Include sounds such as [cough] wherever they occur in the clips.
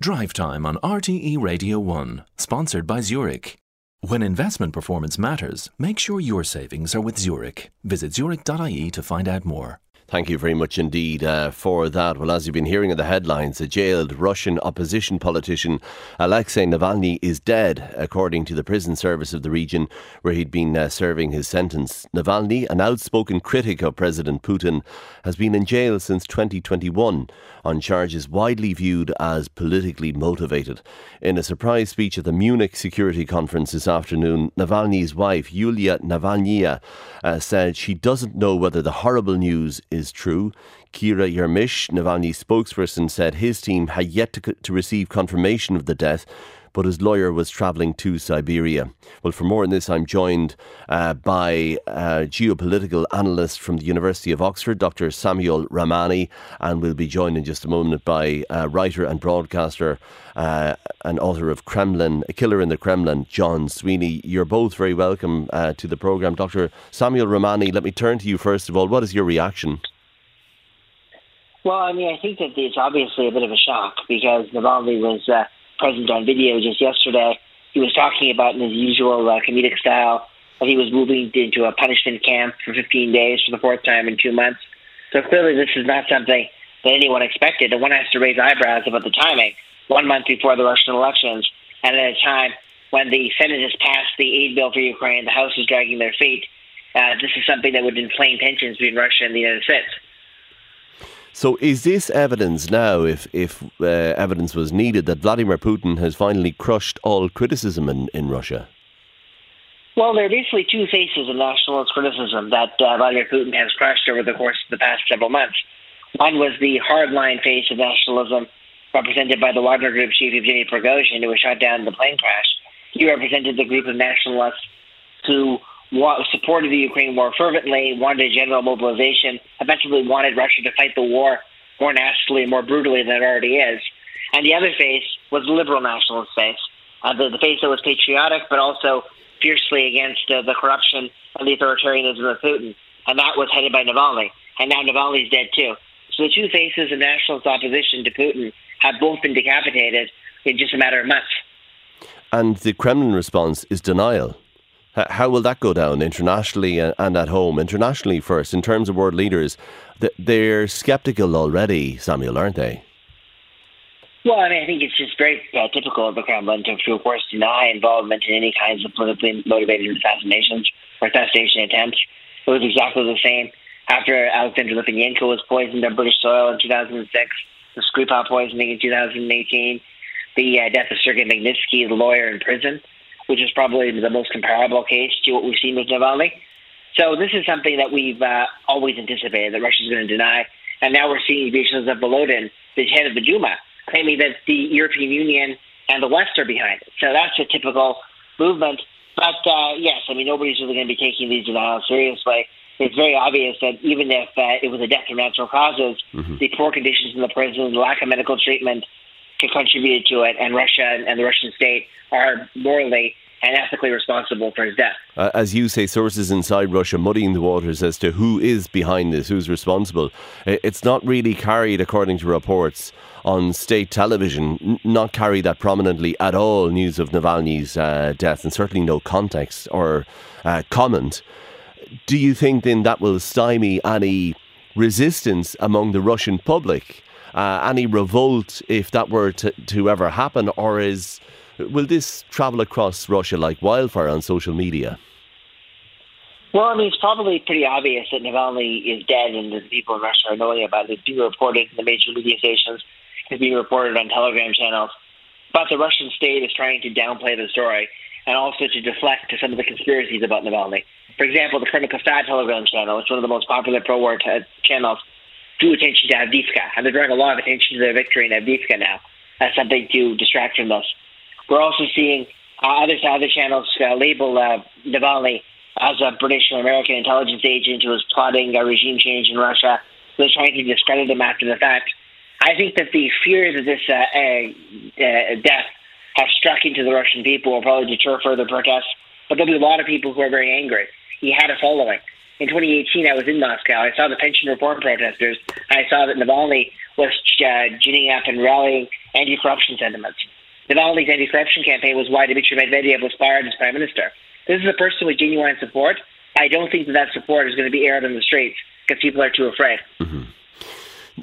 Drive Time on RTE Radio 1, sponsored by Zurich. When investment performance matters, make sure your savings are with Zurich. Visit zurich.ie to find out more. Thank you very much indeed uh, for that. Well, as you've been hearing in the headlines, a jailed Russian opposition politician Alexei Navalny is dead, according to the prison service of the region where he'd been uh, serving his sentence. Navalny, an outspoken critic of President Putin, has been in jail since 2021 on charges widely viewed as politically motivated. In a surprise speech at the Munich Security Conference this afternoon, Navalny's wife, Yulia Navalnaya, uh, said she doesn't know whether the horrible news is true. Kira Yarmysh, Navalny's spokesperson, said his team had yet to, to receive confirmation of the death, but his lawyer was travelling to Siberia. Well, for more on this, I'm joined uh, by a geopolitical analyst from the University of Oxford, Dr. Samuel Ramani, and we'll be joined in just a moment by uh, writer and broadcaster uh, and author of Kremlin, A Killer in the Kremlin, John Sweeney. You're both very welcome uh, to the programme. Dr. Samuel Ramani, let me turn to you first of all. What is your reaction? Well, I mean, I think that it's obviously a bit of a shock because Navalny was uh, present on video just yesterday. He was talking about in his usual uh, comedic style that he was moving into a punishment camp for 15 days for the fourth time in two months. So clearly, this is not something that anyone expected, and one has to raise eyebrows about the timing. One month before the Russian elections, and at a time when the Senate has passed the aid bill for Ukraine, the House is dragging their feet. Uh, this is something that would inflame tensions between Russia and the United States. So, is this evidence now, if if uh, evidence was needed, that Vladimir Putin has finally crushed all criticism in, in Russia? Well, there are basically two faces of nationalist criticism that uh, Vladimir Putin has crushed over the course of the past several months. One was the hardline face of nationalism represented by the Wagner Group chief Evgeny Prigozhin, who was shot down in the plane crash. He represented the group of nationalists who supported the Ukraine war fervently, wanted a general mobilization, eventually wanted Russia to fight the war more and more brutally than it already is. And the other face was the liberal nationalist face, uh, the, the face that was patriotic but also fiercely against uh, the corruption and the authoritarianism of Putin. And that was headed by Navalny. And now Navalny's dead too. So the two faces of nationalist opposition to Putin have both been decapitated in just a matter of months. And the Kremlin response is denial. How will that go down internationally and at home? Internationally first, in terms of world leaders, they're sceptical already, Samuel, aren't they? Well, I mean, I think it's just very uh, typical of the Kremlin to, of course, deny involvement in any kinds of politically motivated assassinations or assassination attempts. It was exactly the same after Alexander Litvinenko was poisoned on British soil in 2006, the Skripal poisoning in 2018, the uh, death of Sergei Magnitsky, the lawyer in prison which is probably the most comparable case to what we've seen with Navalny. So this is something that we've uh, always anticipated that Russia's going to deny. And now we're seeing Vyacheslav Volodin, the head of the Duma, claiming that the European Union and the West are behind it. So that's a typical movement. But uh, yes, I mean, nobody's really going to be taking these denials seriously. It's very obvious that even if uh, it was a death from natural causes, mm-hmm. the poor conditions in the prison, the lack of medical treatment, contributed to it, and Russia and the Russian state are morally and ethically responsible for his death. Uh, as you say, sources inside Russia muddying the waters as to who is behind this, who's responsible. It's not really carried, according to reports, on state television, not carried that prominently at all, news of Navalny's uh, death, and certainly no context or uh, comment. Do you think then that will stymie any resistance among the Russian public? Uh, any revolt if that were to, to ever happen, or is will this travel across Russia like wildfire on social media? Well, I mean, it's probably pretty obvious that Navalny is dead and the people in Russia are knowing about it. It's being reported in the major media stations, it's being reported on telegram channels. But the Russian state is trying to downplay the story and also to deflect to some of the conspiracies about Navalny. For example, the Kremlin Kostad telegram channel, is one of the most popular pro-war t- channels, drew attention to Avdiivka, and they're drawing a lot of attention to their victory in Avdiivka now as something to distract from us. We're also seeing uh, other other channels uh, label uh, Navalny as a British or American intelligence agent who was plotting a regime change in Russia. They're trying to discredit him after the fact. I think that the fear that this uh, uh, uh, death has struck into the Russian people will probably deter further protests. But there'll be a lot of people who are very angry. He had a following in 2018, I was in Moscow. I saw the pension reform protesters. I saw that Navalny was uh, ginning up and rallying anti-corruption sentiments. Navalny's anti-corruption campaign was why Dmitry Medvedev was fired as prime minister. This is a person with genuine support. I don't think that that support is going to be aired on the streets because people are too afraid. Mm-hmm.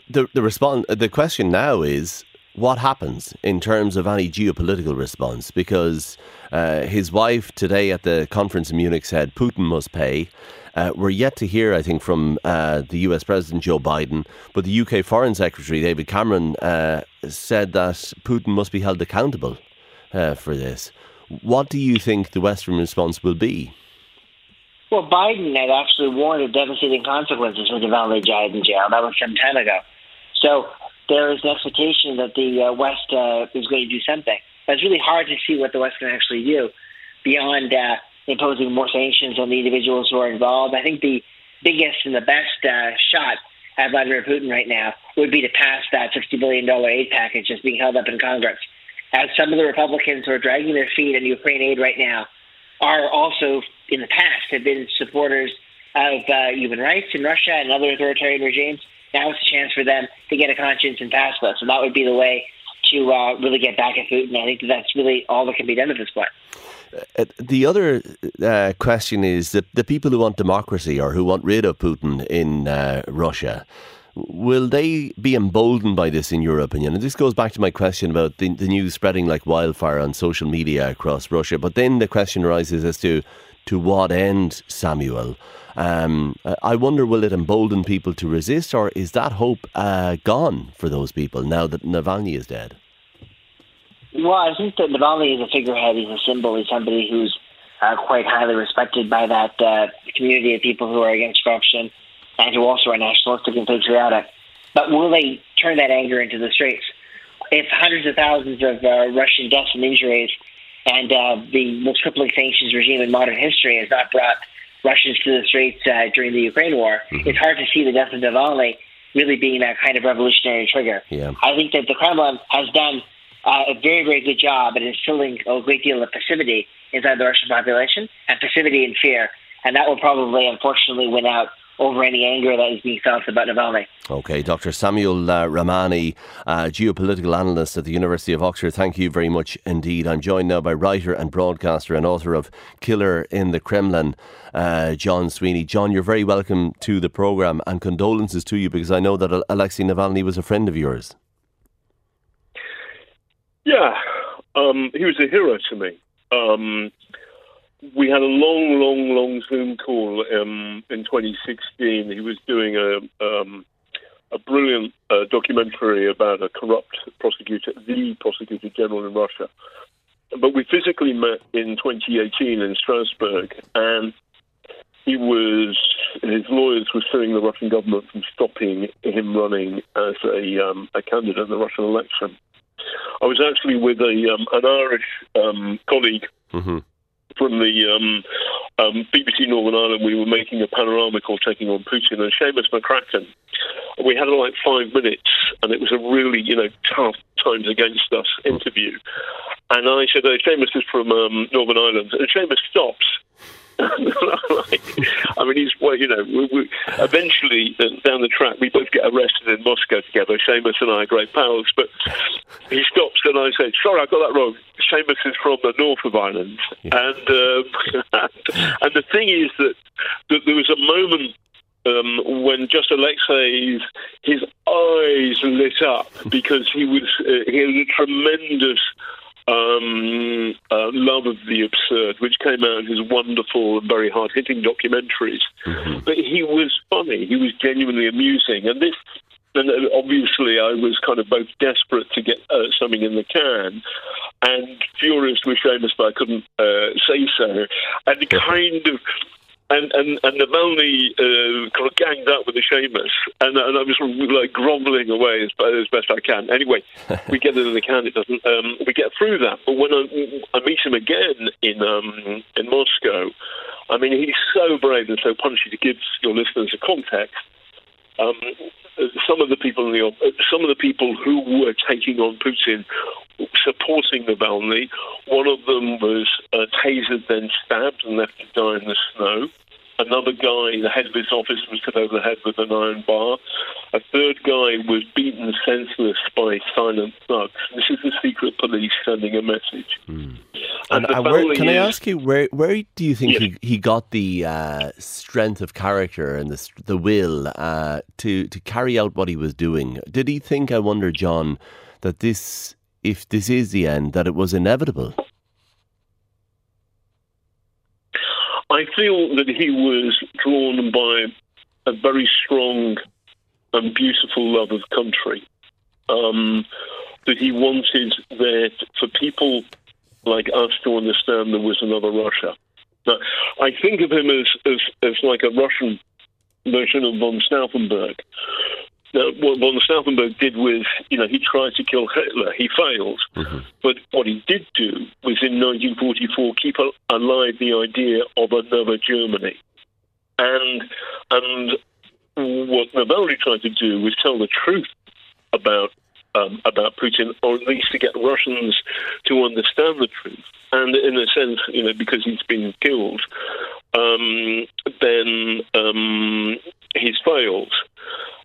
The the response, the question now is what happens in terms of any geopolitical response? Because uh, his wife today at the conference in Munich said Putin must pay. Uh, we're yet to hear, I think, from uh, the US President Joe Biden, but the UK Foreign Secretary David Cameron uh, said that Putin must be held accountable uh, for this. What do you think the Western response will be? Well, Biden had actually warned of devastating consequences for Navalny died in jail. That was some time ago. So there is an expectation that the uh, West uh, is going to do something. But it's really hard to see what the West can actually do beyond uh, imposing more sanctions on the individuals who are involved. I think the biggest and the best uh, shot at Vladimir Putin right now would be to pass that $60 billion aid package that's being held up in Congress. As some of the Republicans who are dragging their feet on Ukraine aid right now are also in the past have been supporters of uh, human rights in Russia and other authoritarian regimes. Now it's a chance for them to get a conscience and pass this, and that would be the way to uh, really get back at Putin. I think that that's really all that can be done at this point. Uh, the other uh, question is that the people who want democracy or who want rid of Putin in uh, Russia, will they be emboldened by this, in your opinion? And this goes back to my question about the, the news spreading like wildfire on social media across Russia. But then the question arises as to to what end, Samuel? Um, I wonder, will it embolden people to resist, or is that hope uh, gone for those people now that Navalny is dead? Well, I think that Navalny is a figurehead. He's a symbol. He's somebody who's uh, quite highly respected by that uh, community of people who are against corruption and who also are nationalistic and patriotic. But will they turn that anger into the streets? If hundreds of thousands of uh, Russian deaths and injuries and uh, the most crippling sanctions regime in modern history has not brought Russians to the streets uh, during the Ukraine war. Mm-hmm. It's hard to see the death of Navalny really being that kind of revolutionary trigger. Yeah. I think that the Kremlin has done uh, a very, very good job at instilling a great deal of passivity inside the Russian population and passivity and fear. And that will probably, unfortunately, win out over any anger that is being felt about Navalny. Okay, Dr. Samuel uh, Ramani, uh, geopolitical analyst at the University of Oxford. Thank you very much indeed. I'm joined now by writer and broadcaster and author of Killer in the Kremlin, uh, John Sweeney. John, you're very welcome to the programme and condolences to you because I know that Alexei Navalny was a friend of yours. Yeah, um, he was a hero to me. Um, we had a long, long, long Zoom call um, in 2016. He was doing a um, a brilliant uh, documentary about a corrupt prosecutor, the prosecutor general in Russia. But we physically met in 2018 in Strasbourg, and he was his lawyers were suing the Russian government from stopping him running as a um, a candidate in the Russian election. I was actually with a um, an Irish um, colleague. Mm-hmm from the um, um, BBC Northern Ireland, we were making a panoramic or taking on Putin and Seamus McCracken. We had like five minutes, and it was a really, you know, tough times against us interview. And I said, oh, Seamus is from um, Northern Ireland, and Seamus stops like, [laughs] I mean, he's well, you know. We, we, eventually, uh, down the track, we both get arrested in Moscow together. Seamus and I are great pals. But he stops, and I say, "Sorry, I got that wrong. Seamus is from the north of Ireland." Yeah. And um, [laughs] and the thing is that, that there was a moment um, when just Alexei's his eyes lit up because he was uh, he had a tremendous um, uh, Love of the Absurd, which came out in his wonderful and very hard hitting documentaries. Mm-hmm. But he was funny, he was genuinely amusing. And this and obviously, I was kind of both desperate to get uh, something in the can and furious with Seamus, but I couldn't uh, say so. And the kind of and and and Navalny uh, kind of ganged up with the Seamus, and, and I was like groveling away as, as best I can. Anyway, [laughs] we get it in the can. It doesn't. Um, we get through that, but when I, I meet him again in um, in Moscow, I mean he's so brave and so punchy. To give your listeners a context, um, some of the people in the some of the people who were taking on Putin supporting Navalny. One of them was uh, tasered, then stabbed, and left to die in the snow. Another guy, the head of his office, was hit over the head with an iron bar. A third guy was beaten senseless by silent thugs. This is the secret police sending a message. Mm. And, and where, can is, I ask you where where do you think yes. he, he got the uh, strength of character and the the will uh, to to carry out what he was doing? Did he think? I wonder, John, that this if this is the end, that it was inevitable. I feel that he was drawn by a very strong and beautiful love of country. Um, that he wanted that for people like us to understand there was another Russia. Now, I think of him as, as, as like a Russian version of von Stauffenberg. Now, what von Stauffenberg did was, you know, he tried to kill Hitler. He failed. Mm-hmm. But what he did do was in 1944 keep alive the idea of another Germany. And, and what Navalny tried to do was tell the truth about um, about Putin, or at least to get Russians to understand the truth. And in a sense, you know, because he's been killed, um, then um, he's failed.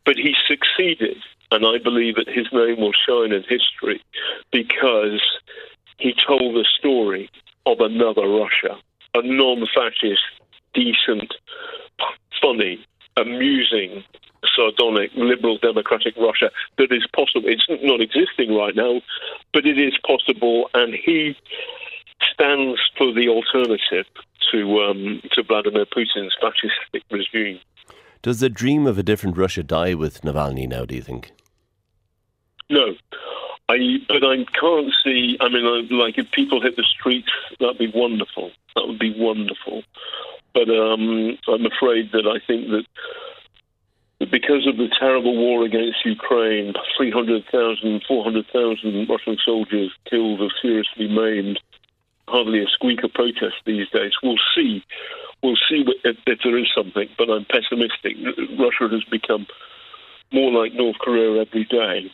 But he succeeded, and I believe that his name will shine in history because he told the story of another Russia, a non fascist, decent, funny, amusing, sardonic, liberal, democratic Russia that is possible. It's not existing right now, but it is possible, and he stands for the alternative to um, to Vladimir Putin's fascistic regime. Does the dream of a different Russia die with Navalny now? Do you think? No, I. But I can't see. I mean, like if people hit the streets, that'd be wonderful. That would be wonderful. But um, I'm afraid that I think that because of the terrible war against Ukraine, 300,000, 400,000 Russian soldiers killed or seriously maimed, hardly a squeak of protest these days. We'll see. We'll see if, if there is something, but I'm pessimistic. Russia has become more like North Korea every day.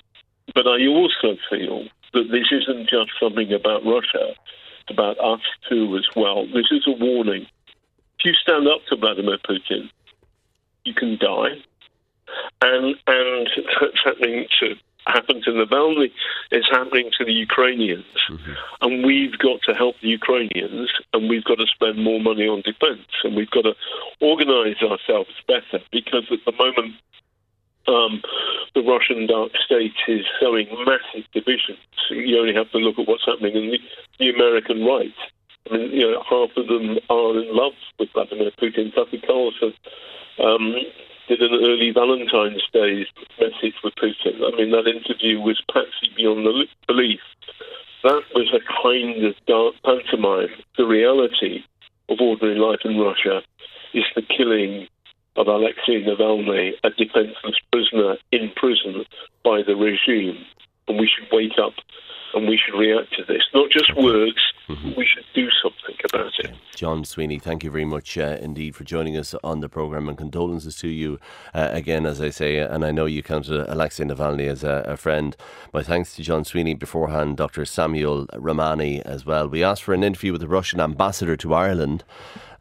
But I also feel that this isn't just something about Russia, it's about us too as well. This is a warning. If you stand up to Vladimir Putin, you can die and and [laughs] that's happening to happen to Navalny is happening to the Ukrainians, mm-hmm. and we've got to help the Ukrainians, and we've got to spend more money on defence, and we've got to organise ourselves better because at the moment. Um, the Russian dark state is sowing massive divisions. You only have to look at what's happening in the, the American right. I mean, you know, half of them are in love with Vladimir Putin. Tucker Carlson um, did an early Valentine's Day message with Putin. I mean, that interview was patsy beyond the belief. That was a kind of dark pantomime. The reality of ordinary life in Russia is the killing of Alexei Navalny, a defenseless prisoner in prison by the regime. And we should wake up and we should react to this. Not just words, mm-hmm. we should do something about it. John Sweeney, thank you very much uh, indeed for joining us on the programme and condolences to you uh, again, as I say. And I know you counted Alexei Navalny as a, a, friend. My thanks to John Sweeney beforehand, Dr. Samuel Ramani as well. We asked for an interview with the Russian ambassador to Ireland.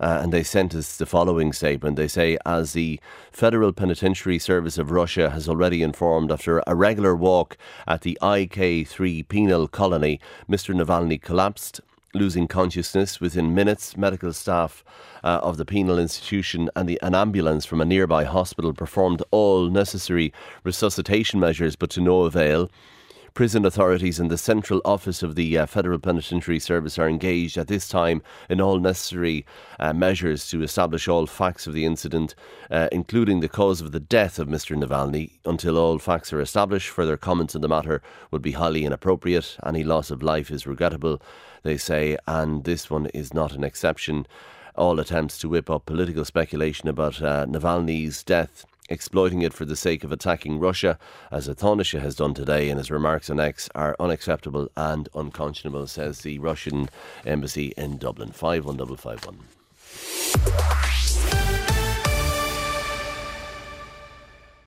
Uh, and they sent us the following statement. They say, as the Federal Penitentiary Service of Russia has already informed, after a regular walk at the IK3 penal colony, Mr. Navalny collapsed losing consciousness within minutes. Medical staff uh, of the penal institution and the, an ambulance from a nearby hospital performed all necessary resuscitation measures, but to no avail. Prison authorities and the central office of the uh, Federal Penitentiary Service are engaged at this time in all necessary uh, measures to establish all facts of the incident, uh, including the cause of the death of Mr. Navalny. Until all facts are established, further comments on the matter would be highly inappropriate. Any loss of life is regrettable, they say, and this one is not an exception. All attempts to whip up political speculation about uh, Navalny's death exploiting it for the sake of attacking Russia, as Taoiseach has done today in his remarks on X, are unacceptable and unconscionable, says the Russian embassy in Dublin. 51551.